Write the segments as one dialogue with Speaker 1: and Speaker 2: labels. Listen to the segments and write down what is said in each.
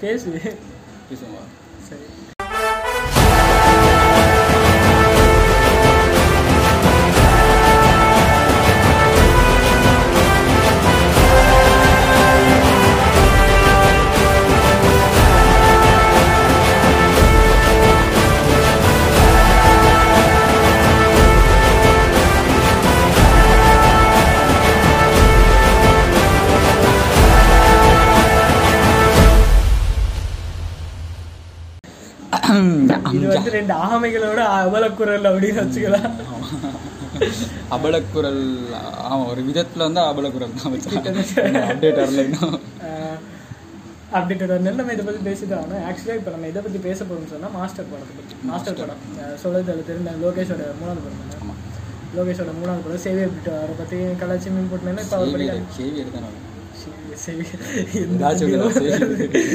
Speaker 1: பேசு
Speaker 2: பேசுவோம்
Speaker 1: சரி இது வந்து ரெண்டு ஆமைகளோட அவலக்குரல் அப்படின்னு வச்சுக்கலாம்.
Speaker 2: அபலக்குரல் ஆமாம் ஒரு விதத்தில் வந்து அபலக்குரல் தான் வச்சேன் அப்டேட் வரல இன்னும்.
Speaker 1: நெல் நம்ம இதை பற்றி பேசிட்டு ஆகணும் ஆக்சுவலாக இப்போ நம்ம இதை பற்றி பேச போகிறோம்னு சொன்னால் மாஸ்டர் படத்தை பற்றி மாஸ்டர் படம். அது தெரிந்த லோகேஷோட மூணாவது படம் லோகேஷோட மூணாவது படம். சேவியர் அவரை பற்றி கலாச்சி மீன் போட்டுனா இப்போ அவர் படி
Speaker 2: சேவியர்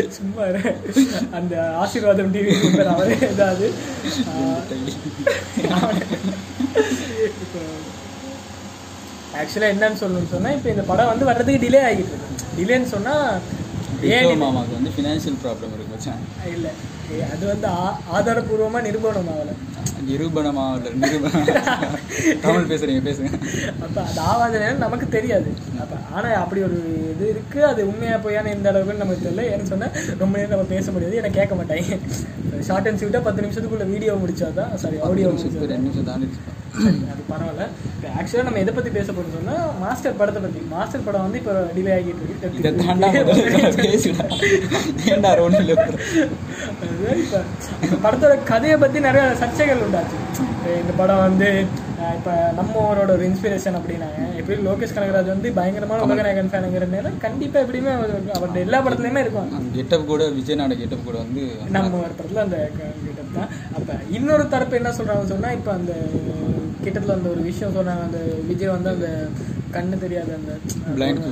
Speaker 1: சும்மா. அந்த ஆசீர்வாதம் டிவி அவரே ஏதாவது. ஆக்சுவலாக என்னன்னு சொல்லணும்னு சொன்னால் இப்போ இந்த படம் வந்து வர்றதுக்கு டிலே ஆகிட்டு இருக்கு. டிலேன்னு சொன்னால் ஏன்
Speaker 2: மாமாவுக்கு வந்து ஃபினான்ஷியல் ப்ராப்ளம் இருக்கு
Speaker 1: இல்லை. அது வந்து ஆ- ஆதாரபூர்வமா நிரூபணம் ஆகலை
Speaker 2: நிரூபணமாக நிரூபணம் தமிழ் பேசுறீங்க பேசுங்க
Speaker 1: அப்போ அது ஆகாதுன்னு நமக்கு தெரியாது. அப்போ ஆனால் அப்படி ஒரு இது இருக்குது அது உண்மையாக பொய்யான எந்த அளவுக்குன்னு நமக்கு தெரியல. ஏன்னு சொன்னால் ரொம்ப நேரம் நம்ம பேச முடியாது எனக்கு கேட்க மாட்டாங்க. ஷார்ட் அண்ட் ஸ்வீட்டாக பத்து நிமிஷத்துக்குள்ள வீடியோ முடிச்சாதான் சாரி ஆடியோ முடிச்சது
Speaker 2: ரெண்டு நிமிஷம் தாண்டி இருக்கு.
Speaker 1: அது பரவாயில்ல. இப்போ ஆக்சுவலாக நம்ம எதை பற்றி பேச போறோம்னு சொன்னால் மாஸ்டர் படத்தை பற்றி மாஸ்டர் படம் வந்து இப்போ டிலே ஆகிட்டு
Speaker 2: இதை
Speaker 1: இப்ப படத்தோட கதையை பத்தி நிறைய சர்ச்சைகள் உண்டாச்சு. இந்த படம் வந்து இப்ப நம்ம ஒரு இன்ஸ்பிரேஷன் அப்படின்னாங்க எப்படி லோகேஷ் கனகராஜ் வந்து பயங்கரமான உலகநாயகன் ஃபேனுங்கிறனால கண்டிப்பா எப்படியுமே அவர் அவருடைய எல்லா படத்துலயுமே இருக்கும்.
Speaker 2: கெட்டப் கூட விஜய் நாட கெட்டப் கூட வந்து
Speaker 1: நம்ம ஒரு படத்துல அந்த கிட்டப் தான். அப்ப இன்னொரு தரப்பு என்ன சொல்றாங்க சொன்னா இப்ப அந்த கிட்டத்துல அந்த ஒரு விஷயம் சொன்னாங்க அந்த விஜய் வந்து அந்த கண்ணு தெரியாத அந்த பிளைண்ட்.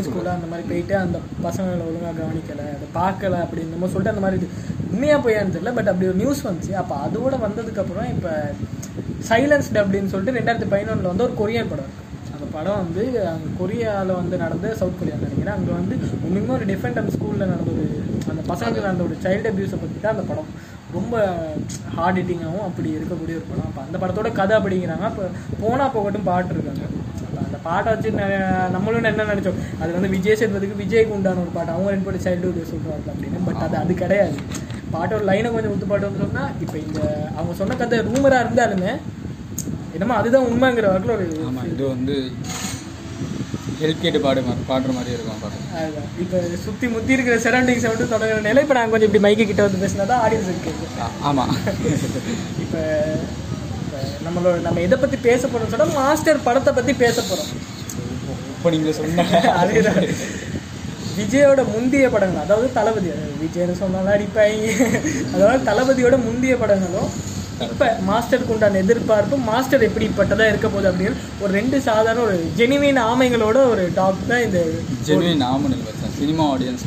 Speaker 1: ஸ்கூல்ல அந்த மாதிரி போயிட்டு அந்த பசங்களை ஒழுங்கா கவனிக்கல அதை பார்க்கல அப்படின்னு நம்ம சொல்லிட்டு அந்த மாதிரி உண்மையாக உண்மையா பொய்யான்னு தெரியல பட் அப்படி ஒரு நியூஸ் வந்துச்சு. அப்போ அதோட வந்ததுக்கப்புறம் இப்போ சைலன்ஸ் சைலன்ஸ்ட் அப்படின்னு சொல்லிட்டு ரெண்டாயிரத்தி பதினொன்றில் வந்து ஒரு கொரியன் படம் இருக்குது அந்த படம் வந்து அங்கே கொரியாவில் வந்து நடந்த சவுத் கொரியான்னு நினைக்கிறேன். அங்கே வந்து உண்மையுமே ஒரு டிஃபெண்ட் ஸ்கூலில் நடந்த ஒரு அந்த பசங்களுக்கு நடந்த ஒரு சைல்டு அப்யூஸை பற்றி தான் அந்த படம். ரொம்ப ஹார்ட் ஹிட்டிங்காகவும் அப்படி இருக்கக்கூடிய ஒரு படம். அப்போ அந்த படத்தோட கதை அப்படிங்கிறாங்க. அப்போ போனால் போகட்டும் பாட்டு இருக்காங்க. அப்போ அந்த பாட்டை வச்சு நம்மளும் என்ன நினச்சோம்? அது வந்து விஜய் சேதுபதிக்கு விஜய்க்கு உண்டான ஒரு பாட்டு. அவங்க ரெண்டு பேரும் சைல்டுஹுட் சொல்கிறாங்க அப்படின்னு. பட் அது அது கிடையாது. பாட்டோட லைனை கொஞ்சம் ஒத்து பாட்டு வந்து சொன்னால் இப்போ இந்த அவங்க சொன்ன கதை ரூமராக இருந்தாலுமே என்னமோ அதுதான் உண்மைங்கிற வகையில் ஒரு
Speaker 2: ஆமாம் இது வந்து ஹெல்ப் கேட்டு பாடு மாதிரி பாடுற மாதிரி இருக்கும் பாட்டு.
Speaker 1: அதுதான். இப்போ சுற்றி முத்தி இருக்கிற சரௌண்டிங்ஸை மட்டும் தொடங்குற நிலை இப்போ நாங்கள் கொஞ்சம் இப்படி மைக்கு கிட்ட வந்து பேசினா தான் ஆடியன்ஸ்
Speaker 2: ஆ- ஆமாம்
Speaker 1: இப்போ நம்மளோட நம்ம எதை பற்றி பேச போகிறோம்னு சொன்னால் மாஸ்டர் படத்தை பற்றி பேச போகிறோம்
Speaker 2: இப்போ நீங்கள் சொன்ன
Speaker 1: அதேதான். விஜயோட முந்தைய படங்கள் அதாவது தளபதி விஜய்னு சொன்னாலும் அடிப்பாங்க அதாவது தளபதியோட முந்தைய படங்களும் இப்போ மாஸ்டருக்கு உண்டான எதிர்பார்ப்பு மாஸ்டர் எப்படிப்பட்டதா இருக்க போகுது அப்படின்னு ஒரு ரெண்டு சாதாரண ஒரு ஜெனிவின் ஆமைங்களோட ஒரு டாக் தான் இந்த
Speaker 2: ஜெனுவின் வச்சேன் சினிமா ஆடியன்ஸ்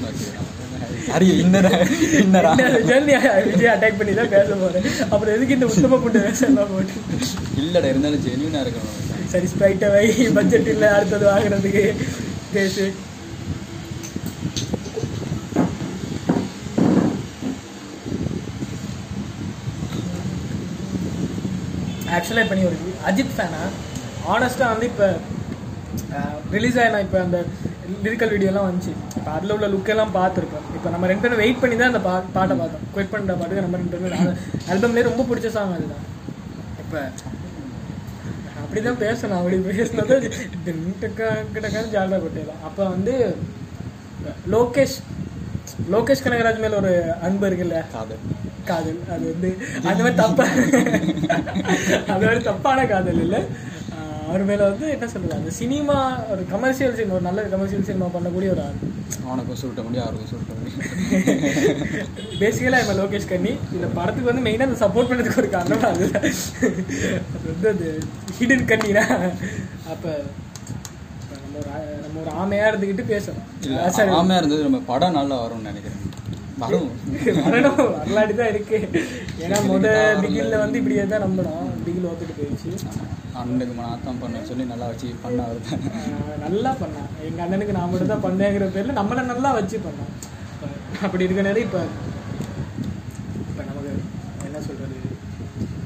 Speaker 1: விஜய் அட்டாக் பண்ணி தான் பேச போறேன். அப்புறம் எதுக்கு இந்த உத்தம புண்டு வேஷம்லாம் போட்டு?
Speaker 2: இல்லடா இருந்தாலும் ஜெனுவினாக இருக்கணும்.
Speaker 1: சரி ஸ்ப்ரைட்டை வை. பட்ஜெட் இல்லை அடுத்தது வாங்குறதுக்கு. பேசு. ஆக்சுவலாக இப்போ நீ ஒரு அஜித் ஃபேனா ஆனஸ்ட்டாக வந்து இப்போ ரிலீஸ் ஆகினா இப்போ அந்த லிரிக்கல் வீடியோலாம் வந்துச்சு. இப்போ அதில் உள்ள லுக்கெல்லாம் பார்த்துருப்பேன் இப்போ நம்ம ரெண்டு பேரும் வெயிட் பண்ணி தான் அந்த பா பாட்டை பார்த்தோம். குயிட் பண்ணுற பாட்டுக்கு நம்ம ரெண்டு பேரும் ஆல்பம்லேயே ரொம்ப பிடிச்ச சாங் அதுதான். இப்போ அப்படிதான் பேசணும். அப்படி பேசினது கிட்டக்கான ஜாலியாக கொட்டிடலாம் அப்போ வந்து லோகேஷ் லோகேஷ் கனகராஜ் மேல ஒரு அன்பு இருக்குல்ல?
Speaker 2: காதல்.
Speaker 1: அது வந்து அந்த மாதிரி தப்பா. அது மாதிரி தப்பான காதல் இல்லை. அவர் மேல வந்து என்ன சொல்றது அந்த சினிமா ஒரு கமர்ஷியல் சினிமா ஒரு நல்ல கமர்ஷியல் சினிமா பண்ணக்கூடிய ஒரு ஆள்.
Speaker 2: அவனுக்கும் சுருட்ட முடியும் அவருக்கும் சுருட்ட முடியும்.
Speaker 1: பேசிக்கலாக இப்போ லோகேஷ் கண்ணி இந்த படத்துக்கு வந்து மெயினாக அந்த சப்போர்ட் பண்ணதுக்கு ஒரு காரணம் அது. அது வந்து அது ஹிடன் கண்ணினா அப்போ நம்ம ஒரு நம்ம ஒரு ஆமையாக இருந்துக்கிட்டு சரி.
Speaker 2: ஆமையாக இருந்தது நம்ம படம் நல்லா வரும்னு நினைக்கிறேன். வரும்.
Speaker 1: வரணும். வரலாடி தான் இருக்கு. ஏன்னா முத பிகில்ல வந்து இப்படியே தான் நம்பணும் பிகில் ஓத்துட்டு போயிடுச்சு.
Speaker 2: அண்ணனுக்கு நாத்தம் பண்ண சொல்லி நல்லா வச்சு பண்ண
Speaker 1: ஆஹ் நல்லா பண்ணான் எங்க அண்ணனுக்கு நான் மட்டும் தான் பண்ணேங்கிற பேர்ல நம்மளை நல்லா வச்சு பண்ணான் அப்படி இருக்க நேரம் இப்ப இப்ப நமக்கு என்ன சொல்றது?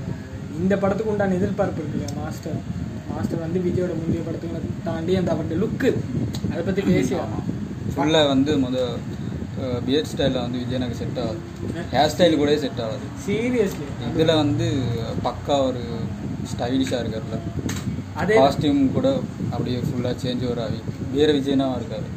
Speaker 1: ஆஹ் இந்த படத்துக்கு உண்டான எதிர்பார்ப்பு இருக்கு இல்லையா மாஸ்டர்? மாஸ்டர் வந்து விஜயோட முந்தைய படத்துங்களை தாண்டி அந்த அவருடைய லுக்கு அதை பத்தி பேசி
Speaker 2: ஃபுல்லாக வந்து முத பியர்ட் ஸ்டைலில் வந்து விஜய் எனக்கு செட் ஆகாது. ஹேர் ஸ்டைல் கூட செட் ஆகாது.
Speaker 1: சீரியஸ்லி
Speaker 2: இதில் வந்து பக்கா ஒரு ஸ்டைலிஷாக இருக்கார்ல.
Speaker 1: அதே
Speaker 2: காஸ்டியூம் கூட அப்படியே ஃபுல்லாக சேஞ்ச் ஒரு ஆகி வேற விஜயனா இருக்காரு.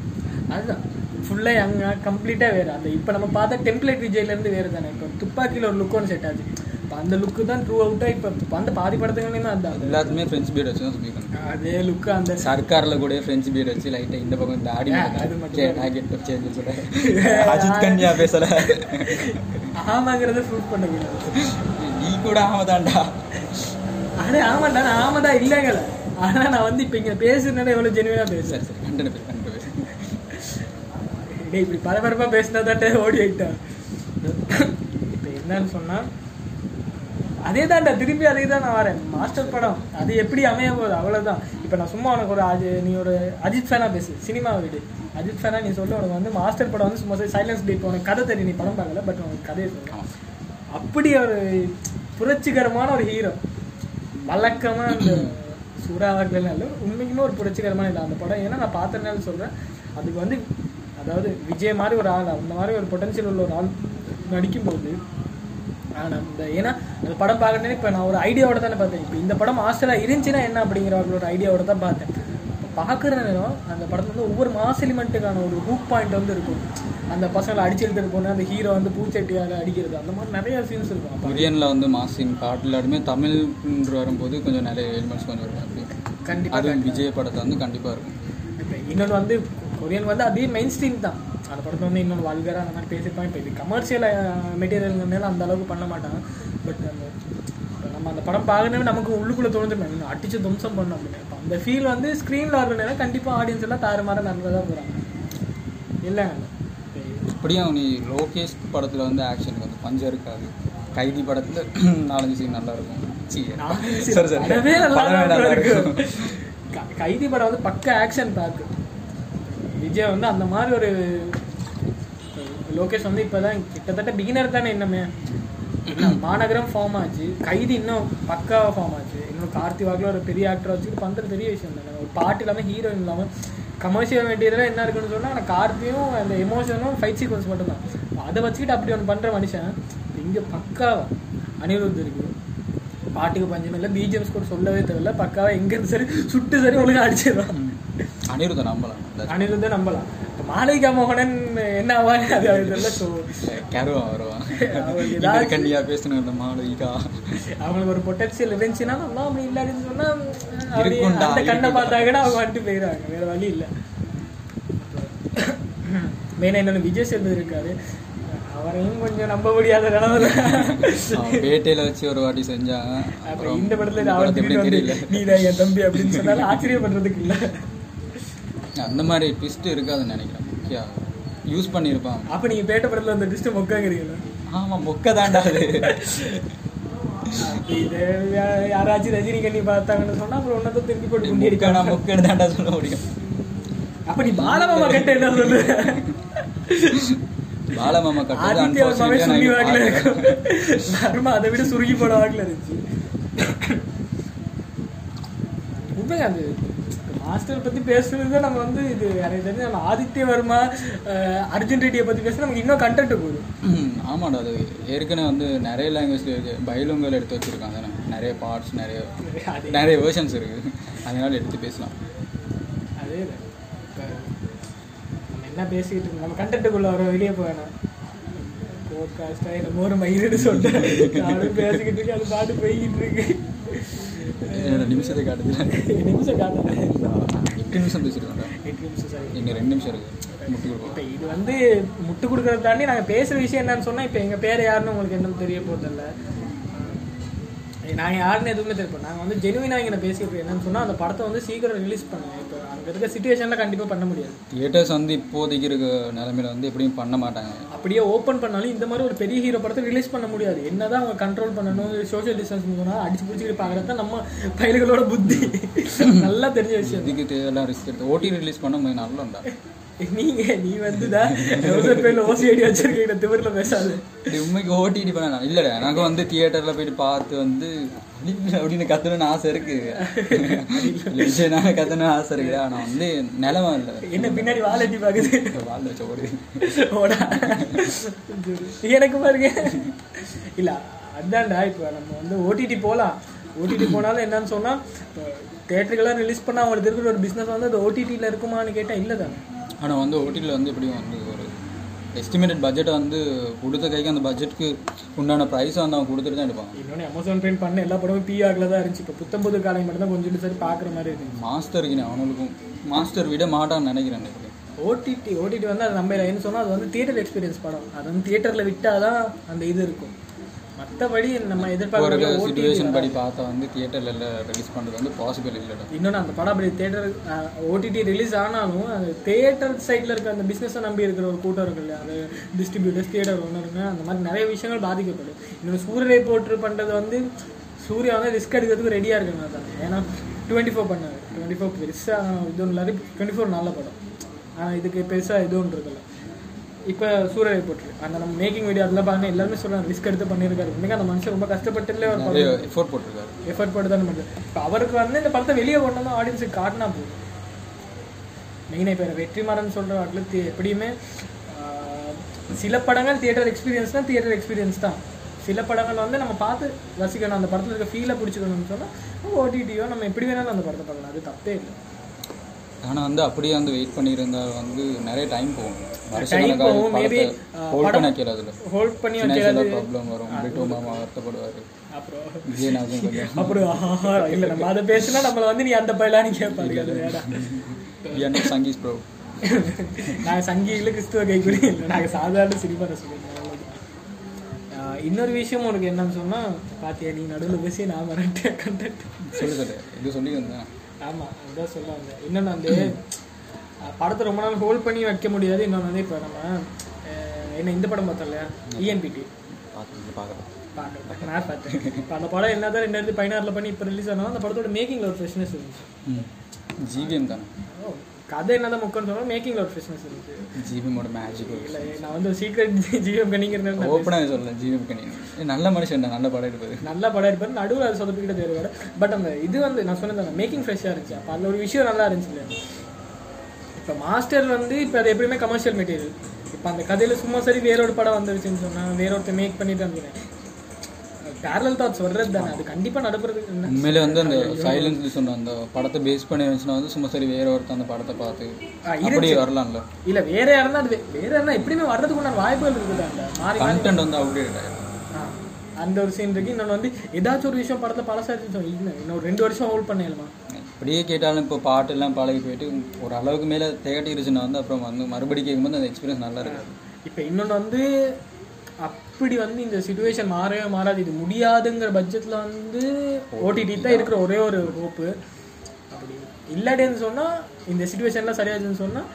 Speaker 1: அதுதான். ஃபுல்லாக யங்கா கம்ப்ளீட்டாக வேறு. அந்த இப்போ நம்ம பார்த்த டெம்ப்ளேட் விஜய்லேருந்து வேறு தானே இப்போ துப்பாக்கியில் ஒரு லுக் ஒன்று செட் ஆச்சு. இப்போ அந்த லுக்கு தான் ட்ரூ அவுட்டாக இப்போ அந்த பாதி படத்துங்களையுமே அதுதான்
Speaker 2: எல்லாத்துமே ஃப்ரெண்ட்ஸ் பீட் வச்சு தான் சொல்லியிருக்காங்க
Speaker 1: அதே லுக்கு அந்த
Speaker 2: சர்க்காரில் கூட ஃப்ரெண்ட்ஸ் பீட் வச்சு லைட்டாக இந்த பக்கம் தாடி
Speaker 1: ஆ, அது மட்டும்
Speaker 2: சேஞ்ச் சொல்கிறேன் அஜித் கன்யா பேசல.
Speaker 1: ஆமாங்கிறத ப்ரூவ் பண்ண முடியாது
Speaker 2: நீ கூட ஆமாதான்டா.
Speaker 1: அடே ஆமாண்டா நான் ஆமாடா இல்லைங்கல ஆனால் நான் வந்து இப்போ இங்கே பேசுறதுனால எவ்வளோ ஜெனுவனாக பேசுறேன்.
Speaker 2: சரி கண்டன பேர் கண்டன பேர்
Speaker 1: டேய் இப்படி பரபரப்பாக பேசினா தான் ஓடி ஆயிட்டான் இப்போ என்னன்னு சொன்னால் அதே தான்டா திருப்பி அதே தான் நான் வரேன். மாஸ்டர் படம் அது எப்படி அமைய போகுது? அவ்வளோதான் இப்போ நான் சும்மா உனக்கு ஒரு அஜி நீ ஒரு அஜித் ஃபேனாக பேசு. சினிமா விடு. அஜித் ஃபேனாக நீ சொல்லு உனக்கு வந்து மாஸ்டர் படம் வந்து சும்மா சைலன்ஸ் டே உனக்கு கதை தெரியும். நீ படம் பார்க்கல பட் உனக்கு கதையை சொல்லு.
Speaker 2: ஆமாம்
Speaker 1: அப்படி ஒரு புரட்சிகரமான ஒரு ஹீரோ வழக்கமாக அந்த சூறாவளினால உண்மைக்குமே ஒரு புரட்சிகரமான இல்லை அந்த படம் ஏன்னா நான் பார்த்தனால சொல்கிறேன் அதுக்கு வந்து அதாவது விஜய் மாதிரி ஒரு ஆள் அந்த மாதிரி ஒரு பொட்டன்ஷியல் உள்ள ஒரு ஆள் நடிக்கும்போது ஆனால் இந்த ஏன்னா அந்த படம் பார்க்கணுன்னு இப்போ நான் ஒரு ஐடியாவோட தானே பார்த்தேன். இப்போ இந்த படம் மாஸ்டராக இருந்துச்சுன்னா என்ன அப்படிங்கிற ஒரு ஐடியாவோட தான் பார்த்தேன். பார்க்குற நேரம் அந்த படத்துல வந்து ஒவ்வொரு மாஸ் எலிமெண்ட்டுக்கான ஒரு ஹூக் பாயிண்ட் வந்து இருக்கும். அந்த பசங்களை அடிச்சு எடுத்துட்டு போன அந்த ஹீரோ வந்து பூச்சட்டியால் அடிக்கிறது அந்த மாதிரி நிறைய சீன்ஸ் இருக்கும்
Speaker 2: கொரியனில் வந்து மாசின் பாட்டுலாடுமே தமிழ் வரும்போது கொஞ்சம் நிறைய எலிமெண்ட்ஸ் கொஞ்சம் இருக்கும் அப்படி
Speaker 1: கண்டிப்பா
Speaker 2: அதுவும் விஜய் படத்தை வந்து கண்டிப்பாக இருக்கும்.
Speaker 1: இப்போ இன்னொன்று வந்து கொரியன் வந்து அதே மெயின் ஸ்ட்ரீம் தான். அந்த படத்தை வந்து இன்னொன்று வல்கராக அந்த மாதிரி பேசியிருப்பாங்க இப்போ இது கமர்ஷியல் மெட்டீரியல்னால அந்த அளவுக்கு பண்ண மாட்டாங்க. பட் அந்த நம்ம அந்த படம் பார்க்கணும் நமக்கு உள்ளுக்குள்ளே தோணுது இன்னும் அடிச்சு தும்சம் பண்ணோம் அப்படின்னு இப்போ அந்த ஃபீல் வந்து ஸ்க்ரீனில் நேரம் கண்டிப்பாக ஆடியன்ஸ் எல்லாம் தாறுமாற தான் போகிறாங்க இல்லைங்க
Speaker 2: அப்படியும் நீ லோகேஷ் படத்தில் வந்து ஆக்ஷனுக்கு வந்து பஞ்சம் இருக்காது கைதி படத்தில் நாலஞ்சு சீன் நல்லா இருக்கும். சரி சரி
Speaker 1: நல்லா இருக்கும். கைதி படம் வந்து பக்க ஆக்ஷன் பேக் விஜய் வந்து அந்த மாதிரி ஒரு லோகேஷ் வந்து இப்போதான் கிட்டத்தட்ட பிகினர் தானே இன்னமே. மாநகரம் ஃபார்ம் ஆச்சு. கைதி இன்னும் பக்காவா ஃபார்ம் ஆச்சு. இன்னும் கார்த்தி வாக்கில் ஒரு பெரிய ஆக்டர் வச்சுட்டு பண்ணுறது பெரிய விஷயம் தானே. ஒரு பாட்டு இல்லாமல் ஹீரோயின் இல்லாமல் கமர்ஷியல் மெட்டீரியலாக என்ன இருக்குன்னு சொன்னால் ஆனால் கார்த்தியும் அந்த எமோஷனும் ஃபைட் சீக்வன்ஸ் மட்டும்தான். அதை வச்சுக்கிட்டு அப்படி ஒன்று பண்ணுற மனுஷன் இங்கே பக்காவா அனிருத் இருக்கு. பாட்டுக்கு பஞ்சம் இல்லை பிஜிஎம்ஸ் கூட சொல்லவே தேவையில்ல. பக்காவா எங்கேருந்து சரி சுட்டு சரி ஒழுங்கா அடிச்சிடலாம்
Speaker 2: அனிருத்தை நம்பலாம்.
Speaker 1: அனிருத்தை நம்பலாம். மாளிகா மோகனன் என்ன ஆவாங்க அது தெரியல. ஸோ
Speaker 2: வருவான் இவர் கண்டியா பேசணும் இந்த மாளிகா.
Speaker 1: அவங்களுக்கு ஒரு பொட்டன்ஷியல் இருந்துச்சுன்னா நல்லா அப்படி இல்லாதுன்னு சொன்னா அந்த கண்ணை. பார்த்தா கூட அவங்க வந்துட்டு போயிடுறாங்க வேற வழி இல்லை. மெயினாக இன்னொன்று விஜய் சேதுபதி இருக்காரு. அவரையும் கொஞ்சம் நம்ப முடியாத நிலவில்
Speaker 2: அவன் பேட்டையில வச்சு ஒரு வாட்டி செஞ்சாங்க
Speaker 1: அப்புறம் இந்த படத்துல அவர் நீ தான் என் தம்பி அப்படின்னு சொன்னாலும் ஆச்சரியப்படுறதுக்கு இல்லை.
Speaker 2: அந்த மாதிரி ட்விஸ்ட் இருக்காதுன்னு நினைக்கிறேன். முக்கியா யூஸ் பண்ணியிருப்பான்
Speaker 1: அப்ப நீங்க பேட்ட படத்துல அந்த டிஸ்ட் மொக்காங்கிறீங்களா
Speaker 2: ஆமா மொக்க தாண்டா அது.
Speaker 1: இது யாராச்சும் ரஜினி கண்ணி பார்த்தாங்கன்னு சொன்னா அப்புறம் ஒன்னதான் திருப்பி போட்டு
Speaker 2: முக்கனா
Speaker 1: அடிக்காம
Speaker 2: முக்கன்னு தாண்டா சொல்ல முடியும்.
Speaker 1: அப்ப நீ பாலமாமா கட்ட என்ன சொல்லு
Speaker 2: பாலமாமா
Speaker 1: வர்மாவே சுருங்கி வாக்குல இருக்கும் அதை விட சுருங்கி போட வாக்குல இருந்துச்சு உண்மைங்க அது? மாஸ்டர் பத்தி பேசுறது நம்ம வந்து இது எனக்கு தெரிஞ்சு நம்ம ஆதித்ய வர்மா அர்ஜுன் ரெட்டியை பத்தி பேசுனா நமக்கு இன்னும் கண்டென்ட் போகுது
Speaker 2: ஆமாடா அது ஏற்கனவே வந்து நிறைய லாங்குவேஜ்ல இருக்கு பைலுங்கல் எடுத்து வச்சிருக்காங்க. தானே நிறைய பார்ட்ஸ் நிறைய நிறைய வேர்ஷன்ஸ் இருக்கு. அதனால எடுத்து பேசலாம்.
Speaker 1: அதே. இப்ப நம்ம என்ன பேசிக்கிட்டு இருக்கோம்? நம்ம கண்டென்ட்டுக்குள்ள வர வெளியே போவேணாம் போட்காஸ்டா என்னமோ ஒரு மயிரிடு சொல்லிட்டு பேசிக்கிட்டு இருக்கேன். அது பாட்டு போய்கிட்டு இருக்கு.
Speaker 2: நிமிஷத்தை காட்டுது
Speaker 1: நிமிஷம் காட்டுறேன்
Speaker 2: எட்டு நிமிஷம் பேசிருக்கோம்டா
Speaker 1: எட்டு நிமிஷம் சரி.
Speaker 2: இன்னும் ரெண்டு நிமிஷம் இருக்கு. முட்டு கொடுப்போம்
Speaker 1: இப்போ இது வந்து முட்டு கொடுக்கறத தாண்டி நாங்கள் பேசுகிற விஷயம் என்னன்னு சொன்னால் இப்போ எங்கள் பேர் யாருன்னு உங்களுக்கு என்னன்னு தெரிய போகிறதில்ல நாங்கள் யாருன்னு எதுவுமே தெரியும் நாங்கள் வந்து ஜெனுவினாக இங்கே பேசிட்டு என்னன்னு சொன்னால் அந்த படத்தை வந்து சீக்கிரம் ரிலீஸ் பண்ணுங்க. இப்போ இருக்க சுச்சுவேஷனில் கண்டிப்பாக பண்ண முடியாது.
Speaker 2: தியேட்டர்ஸ் வந்து இப்போதைக்கு இருக்க நிலமையில வந்து எப்படியும் பண்ண மாட்டாங்க.
Speaker 1: அப்படியே ஓப்பன் பண்ணாலும் இந்த மாதிரி ஒரு பெரிய ஹீரோ படத்தை ரிலீஸ் பண்ண முடியாது. என்னதான் அவங்க கண்ட்ரோல் பண்ணணும் சோஷியல் டிஸ்டன்ஸ் போனால் அடிச்சு பிடிச்சிட்டு பார்க்குறது தான் நம்ம பயல்களோட புத்தி. நல்லா தெரிஞ்ச விஷயம்.
Speaker 2: இதுக்கு தேவையெல்லாம் ரிஸ்க் எடுத்து ஓடி ரிலீஸ் பண்ண முடியும் நல்லண்டா
Speaker 1: நீங்க நீ வந்துதான் பேர்ல ஓசி ஐடி வச்சிருக்கீங்க திமிரில் பேசாது.
Speaker 2: உண்மைக்கு ஓடிடி பண்ண இல்லைடா எனக்கு வந்து தியேட்டர்ல போயிட்டு பார்த்து வந்து அப்படின்னு கத்தணும்னு ஆசை இருக்கு. விஜய் கத்தணும்னு ஆசை இருக்கு. ஆனா வந்து நிலமை இல்லை.
Speaker 1: என்ன பின்னாடி எட்டி பாக்குது?
Speaker 2: வாழ் வச்ச ஓடு.
Speaker 1: ஓடா. எனக்கு பாருங்க. இல்ல அதான்டா இப்போ நம்ம வந்து ஓடிடி போலாம். ஓடிடி போனாலும் என்னன்னு சொன்னா தேட்டருக்கெல்லாம் ரிலீஸ் பண்ணா அவங்களுக்கு இருக்கிற ஒரு பிசினஸ் வந்து அது ஓடிடியில் இருக்குமான்னு கேட்டா இல்லை தானே.
Speaker 2: ஆனா வந்து ஓடிடியில் வந்து எப்படியும் வந்து ஒரு எஸ்டிமேட்டட் பட்ஜெட்டை வந்து கொடுத்த கைக்கு அந்த பட்ஜெட்டுக்கு உண்டான ப்ரைஸை வந்து அவங்க கொடுத்துட்டு தான் எடுப்பாங்க
Speaker 1: இன்னொன்று அமேசான் பிரிண்ட் பண்ண எல்லா படமும் பி ஆகில் தான் இருந்துச்சு. இப்போ புத்தம்புது காலை மட்டும் தான் கொஞ்சம் சரி பார்க்குற மாதிரி இருந்துச்சு.
Speaker 2: மாஸ்டருக்கு அவனுக்கும். மாஸ்டர் விட மாட்டான்னு நினைக்கிறேன்.
Speaker 1: ஓடிடி ஓடிடி வந்து அது நம்ம என்ன சொன்னால் அது வந்து தியேட்டர் எக்ஸ்பீரியன்ஸ் படம். அது வந்து தியேட்டரில் விட்டால் தான் அந்த இது இருக்கும். மற்றபடி நம்ம எதிர்பார்க்குற
Speaker 2: சுச்சுவேஷன் படி பார்த்தா வந்து தியேட்டர்ல ரிலீஸ் பண்ணுறது வந்து பாசிபிள் இல்லைடா.
Speaker 1: இன்னொன்று அந்த படம் அப்படி தேட்டர் ஓடிடி ரிலீஸ் ஆனாலும் அந்த தேட்டர் சைடில் இருக்க அந்த பிஸ்னஸை நம்பி இருக்கிற ஒரு கூட்டம் இருக்கு இல்லையா? அது டிஸ்ட்ரிபியூட்டர்ஸ் தியேட்டர் ஓனருங்க அந்த மாதிரி நிறைய விஷயங்கள் பாதிக்கப்படும். இன்னொன்று சூரிய போட்டு பண்ணுறது வந்து சூர்யா வந்து ரிஸ்க் எடுக்கிறதுக்கு ரெடியாக இருக்காங்க தான் ஏன்னா டுவெண்ட்டி ஃபோர் பண்ணாரு. டுவெண்ட்டி ஃபோர் பெருசாக இதுவும் இல்லாத டுவெண்ட்டி ஃபோர் நல்ல படம். ஆனால் இதுக்கு பெருசாக இதுவும் இருக்குல்ல இப்போ சூரிய போட்டு அந்த நம்ம மேக்கிங் வீடியோ அதெல்லாம் பாருங்க எல்லாருமே சொல்கிறாங்க ரிஸ்க் எடுத்து பண்ணியிருக்காரு இன்னைக்கு அந்த மனுஷன் ரொம்ப கஷ்டப்பட்டுல ஒரு
Speaker 2: எஃபோர்ட் போட்டிருக்காரு.
Speaker 1: எஃபர்ட் போட்டு தான் பண்ணுறது இப்போ அவருக்கு வந்து இந்த படத்தை வெளியே கொண்டு வந்து ஆடியன்ஸுக்கு காட்டினா போதும். மெயினாக இப்போ வெற்றிமாறன் சொல்கிற வாட்டில் எப்படியுமே சில படங்கள் தியேட்டர் எக்ஸ்பீரியன்ஸ் தான் தியேட்டர் எக்ஸ்பீரியன்ஸ் தான். சில படங்கள் வந்து நம்ம பார்த்து ரசிக்கணும். அந்த படத்தில் இருக்க ஃபீலை பிடிச்சிக்கணும்னு சொன்னால் ஓடிடியோ நம்ம எப்படி வேணாலும் அந்த படத்தை பார்க்கலாம். அது தப்பே இல்லை.
Speaker 2: ஆனா வந்து அப்படியே வந்து வெயிட் பண்ணியிருந்தா வந்து நிறைய டைம் போகும். ஹோல்ட் பண்ண
Speaker 1: ஹோல்ட் பண்ணி வைக்கிறது
Speaker 2: ப்ராப்ளம் வரும். பிரிட்டோ மாமா வருத்தப்படுவார்.
Speaker 1: அப்புறம் அப்புறம் இல்லை நம்ம அதை பேசினா நம்மளை வந்து நீ அந்த பயிலான்னு கேட்பாரு அது வேண்டாம்
Speaker 2: என்ன சங்கீஸ் ப்ரோ
Speaker 1: நாங்கள் கிறிஸ்துவ கைக்குறி இல்லை. நாங்கள் சாதாரண சினிமா ரசிகர்கள் இன்னொரு விஷயம் உனக்கு என்னன்னு சொன்னால் பாத்தியா நீ நடுவில் பேசி நான் வரட்டேன் கண்டக்ட்
Speaker 2: சொல்லு சொல்லு இது சொல்லி வந்தேன்
Speaker 1: ஆமாம் அதுதான் சொல்ல வந்தேன் இன்னொன்று வந்து படத்தை ரொம்ப நாள் ஹோல்ட் பண்ணி வைக்க முடியாது. இன்னொன்று வந்து இப்போ நம்ம என்ன இந்த படம் பார்த்தோம் இல்லையா? இஎன்பிடி
Speaker 2: பார்த்து பார்க்கலாம்.
Speaker 1: பார்க்கலாம். நான் பார்த்தேன். அந்த படம் என்னதான் ரெண்டாயிரத்தி பதினாறில் பண்ணி இப்போ ரிலீஸ் ஆனாலும் அந்த படத்தோட மேக்கிங்கில் ஒரு ஃப்ரெஷ்னஸ் இருந்துச்சு.
Speaker 2: ஜிவிஎம் தானே?
Speaker 1: கதை என்னதான் முக்கியம்னு சொன்னால் மேக்கிங்கில் ஒரு ஃப்ரெஷ்னஸ் இருந்துச்சு
Speaker 2: ஜிவிஎமோட மேஜிக்
Speaker 1: இல்லை நான் வந்து சீக்ரெட் ஜிஎம் கணிங்கிறேன்
Speaker 2: ஓப்பனாக சொல்லல ஜிவிஎம் கணி நல்ல மனுஷன் நல்ல படம் எடுப்பது
Speaker 1: நல்ல படம் இருப்பாரு நடுவில் அது சொதப்பிக்கிட்ட தேர்வு பட் அந்த இது வந்து நான் சொன்னது மேக்கிங் ஃப்ரெஷ்ஷாக இருந்துச்சு. அப்போ அதில் ஒரு விஷயம் நல்லா இருந்துச்சு இல்லையா? இப்போ மாஸ்டர் வந்து இப்போ அது எப்பயுமே கமர்ஷியல் மெட்டீரியல் இப்போ அந்த கதையில் சும்மா சரி வேற ஒரு படம் வந்துருச்சுன்னு சொன்னால் வேற ஒருத்தர் மேக் பண்ணிட்டு இருந்தேன் பேரல் தாட்ஸ் வர்றது தானே? அது கண்டிப்பாக என்ன?
Speaker 2: உண்மையிலே வந்து அந்த சைலன்ஸ் சொன்ன அந்த படத்தை பேஸ் பண்ணி வந்துச்சுன்னா வந்து சும்மா சரி வேற ஒருத்தர் அந்த படத்தை பார்த்து
Speaker 1: ஆ,
Speaker 2: அப்படியே வரலாம்ல.
Speaker 1: இல்லை வேற யாருன்னா அது வேற யாருன்னா எப்படியுமே வர்றதுக்கு உண்டான வாய்ப்புகள் இருக்குது? அந்த மாறி
Speaker 2: கண்டென்ட் வந்து அப்டேட்
Speaker 1: அந்த ஒரு சீன் இருக்கு. இன்னொன்று வந்து ஏதாச்சும் ஒரு விஷயம் படத்தில் பழசாச்சு இல்லை இன்னும் ரெண்டு வருஷம் ஹோல்ட் பண்ணிடலாமா
Speaker 2: இப்படியே கேட்டாலும் இப்போ பாட்டெல்லாம் பழகி போயிட்டு ஒரு அளவுக்கு மேலே திகட்டிருச்சுன்னா வந்து அப்புறம் வந்து மறுபடி கேட்கும்போது அந்த எக்ஸ்பீரியன்ஸ் நல்லா இருக்கு.
Speaker 1: இப்போ இன்னொன்று வந்து அப்படி வந்து இந்த சுச்சுவேஷன் மாறவே மாறாது. இது முடியாதுங்கிற பட்ஜெட்டில் வந்து ஓடிடி தான் இருக்கிற ஒரே ஒரு ஹோப்பு அப்படி இல்லாட்டின்னு சொன்னால் இந்த சுச்சுவேஷன்லாம் சரியாச்சுன்னு சொன்னால்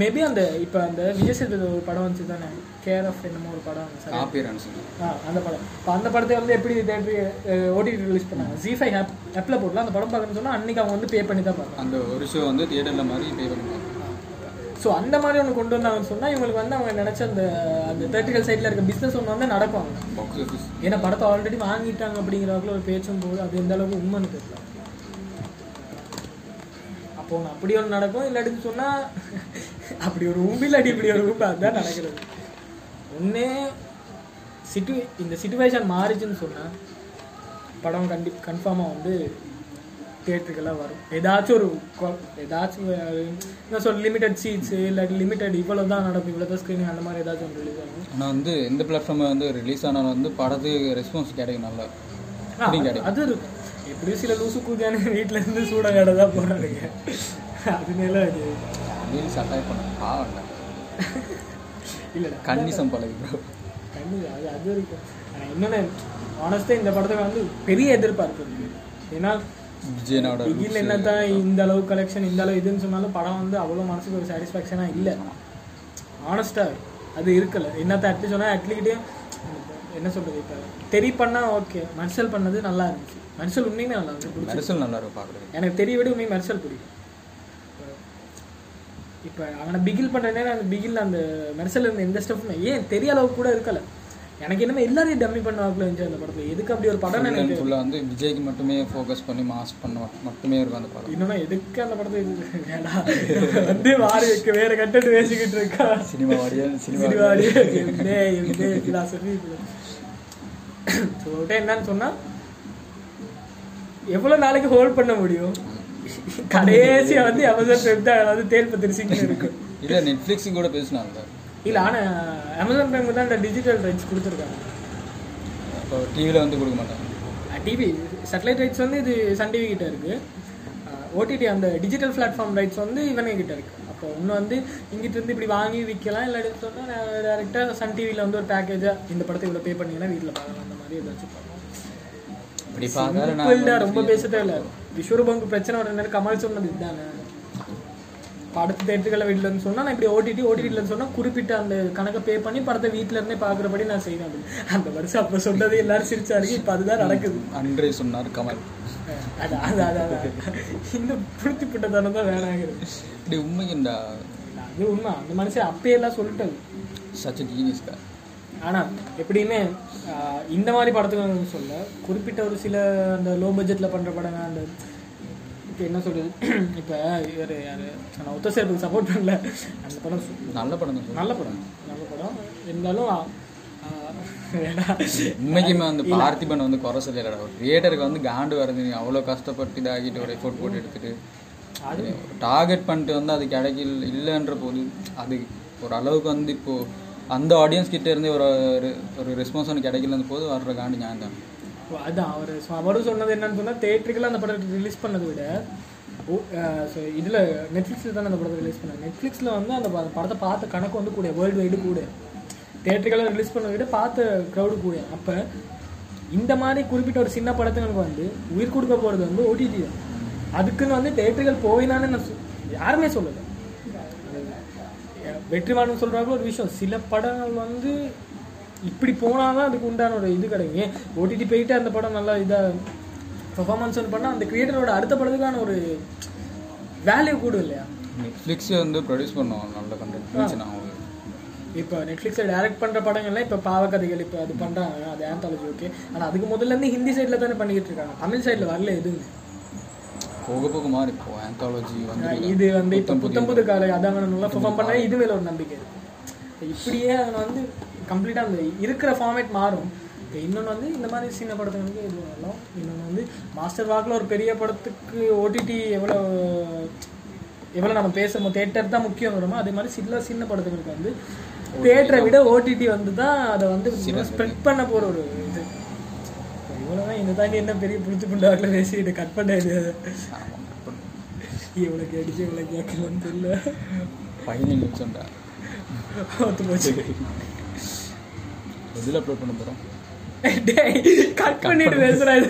Speaker 1: மேபி அந்த இப்போ அந்த விஜய் சேதுபதி ஒரு படம் வந்துச்சு தானே? கேர் ஆஃப் என்னமோ ஒரு படம் வந்துச்சு. ஆ அந்த படம். இப்போ அந்த படத்தை வந்து எப்படி தேட்டர் ஓடிடி ரிலீஸ் பண்ணாங்க? ஜி ஃபைவ் ஆப் ஆப்பில் போட்டலாம் அந்த படம் பார்க்கணும்னு சொன்னால் அன்றைக்கி அவங்க வந்து பே பண்ணி தான் பார்க்கலாம்
Speaker 2: அந்த ஒரு ஷோ வந்து தியேட்டரில் மாதிரி பே பண்ணுவாங்க
Speaker 1: ஸோ அந்த மாதிரி ஒன்று கொண்டு வந்தாங்கன்னு சொன்னால் இவங்களுக்கு வந்து அவங்க நினச்ச அந்த அந்த தேர்ட்டிக்கல் சைடில் இருக்க பிஸ்னஸ் ஒன்று வந்து நடக்கும் அவங்க ஏன்னா படத்தை ஆல்ரெடி வாங்கிட்டாங்க அப்படிங்கிறவங்கள ஒரு பேச்சும் போது அது எந்த அளவுக்கு உண்மைன்னு தெரியல. அப்போ ஒன்று அப்படி ஒன்று நடக்கும். இல்லாட்டின்னு சொன்னால் அப்படி ஒரு உம்பு இல்லாட்டி இப்படி ஒரு உம்பு அதுதான் நடக்கிறது. ஒன்று சிட்டு இந்த சுச்சுவேஷன் மாறிச்சுன்னு சொன்னால் படம் கண்டி கன்ஃபார்மாக வந்து தேட்டருக்கெல்லாம் வரும். ஏதாச்சும் ஒரு ஏதாச்சும் என்ன சொல் லிமிட்டட் சீட்ஸு இல்லாட்டி லிமிட்டட் இவ்வளோ தான் நடக்கும் இவ்வளோ தான் ஸ்க்ரீனிங் அந்த மாதிரி ஏதாச்சும் ரிலீஸ் ஆகும்?
Speaker 2: ஆனால் வந்து எந்த பிளாட்ஃபார்மில் வந்து ரிலீஸ் ஆனாலும் வந்து படத்துக்கு ரெஸ்பான்ஸ் கிடைக்கும் நல்லா.
Speaker 1: அது இருக்கும் எப்படியும் சில லூசு கூதியான வீட்டில இருந்து சூட கடை தான் போறானுங்க அதுனால அது
Speaker 2: ரீல்ஸ் அட்டாக் பண்ண பாவம்
Speaker 1: இல்லைடா
Speaker 2: கன்னிசம் பழகி ப்ரோ
Speaker 1: கண்ணு அது அது இருக்கும் இன்னொன்று ஆனஸ்ட்டாக இந்த படத்துக்கு வந்து பெரிய எதிர்பார்ப்பு ஏன்னா
Speaker 2: விஜயனோட
Speaker 1: பிகில் என்னதான் இந்த அளவு கலெக்ஷன் இந்த அளவு இதுன்னு சொன்னாலும் படம் வந்து அவ்வளோ மனசுக்கு ஒரு சாட்டிஸ்ஃபேக்ஷனாக இல்லை. ஆனஸ்டாக அது இருக்கல. என்னத்த அட்லீஸ்ட் சொன்னால் அட்லீஸ்ட் என்ன சொல்றது இப்போ தெரி பண்ணா ஓகே மர்சல் பண்ணது நல்லா இருந்துச்சு. மர்சல் உண்மையுமே நல்லா இருந்துச்சு.
Speaker 2: மெரிசல் நல்லா இருக்கும் பார்க்குறது
Speaker 1: எனக்கு தெரிய விட உண்மையை மர்சல் பிடிக்கும். இப்போ அவனை பிகில் பண்ணுற நேரம் அந்த பிகில் அந்த மெர்சல் இருந்த எந்த ஸ்டெஃப்மே ஏன் தெரிய அளவுக்கு கூட இருக்கல. எனக்கு என்னமே எல்லாரையும் டம்மி பண்ணுவாங்களோ இருந்துச்சு அந்த படத்தில். எதுக்கு அப்படி ஒரு படம் எனக்கு
Speaker 2: ஃபுல்லாக வந்து விஜய்க்கு மட்டுமே ஃபோக்கஸ் பண்ணி மாஸ் பண்ண மட்- மட்டுமே இருக்கும் அந்த படம்.
Speaker 1: இன்னொன்னா எதுக்கு அந்த படத்தை இது? வேண்டாம் வந்து வாரி வைக்க வேற கட்டட்டு பேசிக்கிட்டு இருக்கா?
Speaker 2: சினிமா வாடியா சினிமா
Speaker 1: டேய் philosophy ஸோ என்னன்னு சொன்னா எவ்வளவு நாளைக்கு ஹோல்ட் பண்ண முடியும்? கடைசியா வந்து தான் அதாவது தேல் பத்திரிசிங்கன்னு இருக்கு.
Speaker 2: இல்லை நெட்ஃப்ளிக்ஸும் கூட பேசினாங்க.
Speaker 1: இல்ல ஆனா அமேசான் பிரைம் தான் இந்த டிஜிட்டல் ரைட்ஸ் கொடுத்துருக்காங்க.
Speaker 2: இப்போ டிவியில் வந்து கொடுக்க மாட்டாங்க.
Speaker 1: டிவி சேட்டலைட் ரைட்ஸ் வந்து இது சன் டிவி கிட்ட இருக்கு. ஓடிடி அந்த டிஜிட்டல் பிளாட்ஃபார்ம் ரைட்ஸ் வந்து இவனே கிட்ட இருக்கு. அப்போ இன்னும் வந்து இங்கிட்ட இருந்து இப்படி வாங்கி விற்கலாம் இல்லை சொன்னால் டேரெக்டாக சன் டிவியில் வந்து ஒரு பேக்கேஜாக இந்த படத்தை இவ்வளோ பே பண்ணீங்கன்னா வீட்டில் பார்க்கலாம் அந்த மாதிரி ஏதாச்சும் பண்ணலாம்
Speaker 2: நான்
Speaker 1: ரொம்ப பேச தேவையில்ல விஸ்வரூபங்கு பிரச்சனை வர நேரம் கமல் சொன்னது இதுதானே? படத்து தேட்டர்களை வீட்டில் இருந்து சொன்னா நான் இப்படி ஓடிடி ஓடிடியில் சொன்னா குறிப்பிட்ட அந்த கணக்கை பே பண்ணி படத்தை வீட்டில இருந்தே பார்க்குறபடி நான் அப்படின்னு. அந்த வருஷம் அப்போ சொன்னது எல்லாரும் சிரிச்சாரு இப்போ அதுதான் நடக்குது.
Speaker 2: அன்றே சொன்னார் கமல்.
Speaker 1: அது அது அது இந்த புளுத்தி புட்டதானம் தான் வேணாங்கிறது
Speaker 2: இப்படி உண்மைக்குண்டா
Speaker 1: அது உண்மை. அந்த மனுஷன் அப்பயே சொல்லிட்டது
Speaker 2: சச் ஜீனியஸ்கா
Speaker 1: ஆனா எப்படியுமே ஆஹ், இந்த மாதிரி படத்துக்கு சொல்ல குறிப்பிட்ட ஒரு சில அந்த லோ பட்ஜெட்ல பண்ற படங்க அந்த இப்ப என்ன சொல்றது? இப்ப இவர் யாரு? நான் ஒத்த சேர்ப்புக்கு சப்போர்ட் பண்ணல. அந்த படம்
Speaker 2: நல்ல படம் தான்.
Speaker 1: நல்ல படம். நல்ல படம். இருந்தாலும்.
Speaker 2: உண்மைக்குமே அந்த பார்த்திபன் வந்து குறை சொல்லலடா. ஒரு தியேட்டருக்கு வந்து காண்டு வருது நீ அவ்வளோ கஷ்டப்பட்டு இதாகிட்டு ஒரு எஃபோர்ட் போட்டு எடுத்துட்டு.
Speaker 1: அது
Speaker 2: டார்கெட் பண்ணிட்டு வந்து அது கிடைக்கல இல்லைன்ற போது அது ஒரு அளவுக்கு வந்து இப்போ அந்த ஆடியன்ஸ் கிட்ட இருந்து ஒரு ஒரு- ரெஸ்பான்ஸ் ஒன்று கிடைக்கலன்ற போது வர்ற காண்டு தான்
Speaker 1: அதான் அவர் அவரும் சொன்னது என்னன்னு சொன்னால் தேட்டருக்குலாம் அந்த படத்தை ரிலீஸ் பண்ணதை விட ஸோ இதில் நெட்ஃப்ளிக்ஸில் தானே அந்த படத்தை ரிலீஸ் பண்ணாங்க. நெட்ஃப்ளிக்ஸில் வந்து அந்த படத்தை பார்த்த கணக்கு வந்து கூட வேர்ல்டு வைடு கூட தேட்டருக்கெல்லாம் ரிலீஸ் பண்ணதை விட பார்த்த க்ரௌடு கூட அப்போ இந்த மாதிரி குறிப்பிட்ட ஒரு சின்ன படத்துங்களுக்கு வந்து உயிர் கொடுக்க போகிறது வந்து ஓடிடி தான். அதுக்குன்னு வந்து தேட்டர்கள் போயினான்னு நான் யாருமே சொல்லலை. வெற்றிமாறன் சொல்கிறாங்களோ ஒரு விஷயம். சில படங்கள் வந்து இப்படி போனாதான் அதுக்கு உண்டான ஒரு இது கிடைக்கும். ஓடிடி போயிட்டு அந்த படம் நல்லா இதா பெர்ஃபார்மன்ஸ் பண்ணா அந்த கிரியேட்டரோட அடுத்த படத்துக்கான ஒரு வேல்யூ கூட இல்லையா?
Speaker 2: நெட்ஃப்ளிக்ஸே வந்து ப்ரொடியூஸ் பண்ணுவோம் நல்ல கண்டென்ட் அவங்களுக்கு
Speaker 1: இப்போ நெட்ஃப்ளிக்ஸில் டைரக்ட் பண்ற படங்கள்லாம் இப்போ பாவக்கதைகள் இப்போ அது பண்றாங்க. அது ஆந்தாலஜி ஓகே ஆனா அதுக்கு முதல்ல இருந்து ஹிந்தி சைடில் தானே பண்ணிக்கிட்டு இருக்காங்க. தமிழ் சைடில் வரல எதுவுமே.
Speaker 2: போக போக மாறி இப்போ ஆந்தாலஜி வந்து
Speaker 1: இது வந்து இப்போ புத்தம்புது காலை அதான் நல்லா பெர்ஃபார்ம் பண்ணா இது மேல ஒரு நம்பிக்கை இப்படியே அவன் வந்து கம்ப்ளீட்டா அந்த இருக்கிற ஃபார்மேட் மாறும். இப்போ இன்னொன்று வந்து இந்த மாதிரி சின்ன படத்துக்கு இது வரலாம் இன்னொன்று வந்து மாஸ்டர் வாக்கில் ஒரு பெரிய படத்துக்கு ஓடிடி எவ்வளோ எவ்வளோ நம்ம பேசுகிறோமோ தேட்டர் தான் முக்கியம் வருமோ அதே மாதிரி சில சின்ன படத்துங்களுக்கு வந்து தேட்டரை விட ஓடிடி வந்து தான் அதை வந்து ஸ்ப்ரெட் பண்ண போகிற ஒரு இது. இவ்வளோதான் இந்த தாண்டி என்ன பெரிய புளிச்சு புண்டாக்கில் பேசிட்டு கட் பண்ண இவ்வளோ கேட்டுச்சு இவ்வளோ கேட்கலன்னு தெரியல.
Speaker 2: பதினேழு நிமிஷம்டா.
Speaker 1: ஒத்து போச்சு.
Speaker 2: எதில் அப்லோட் பண்ண போகிறோம்
Speaker 1: டேய் கட் பண்ணிட்டு பேசுறேன்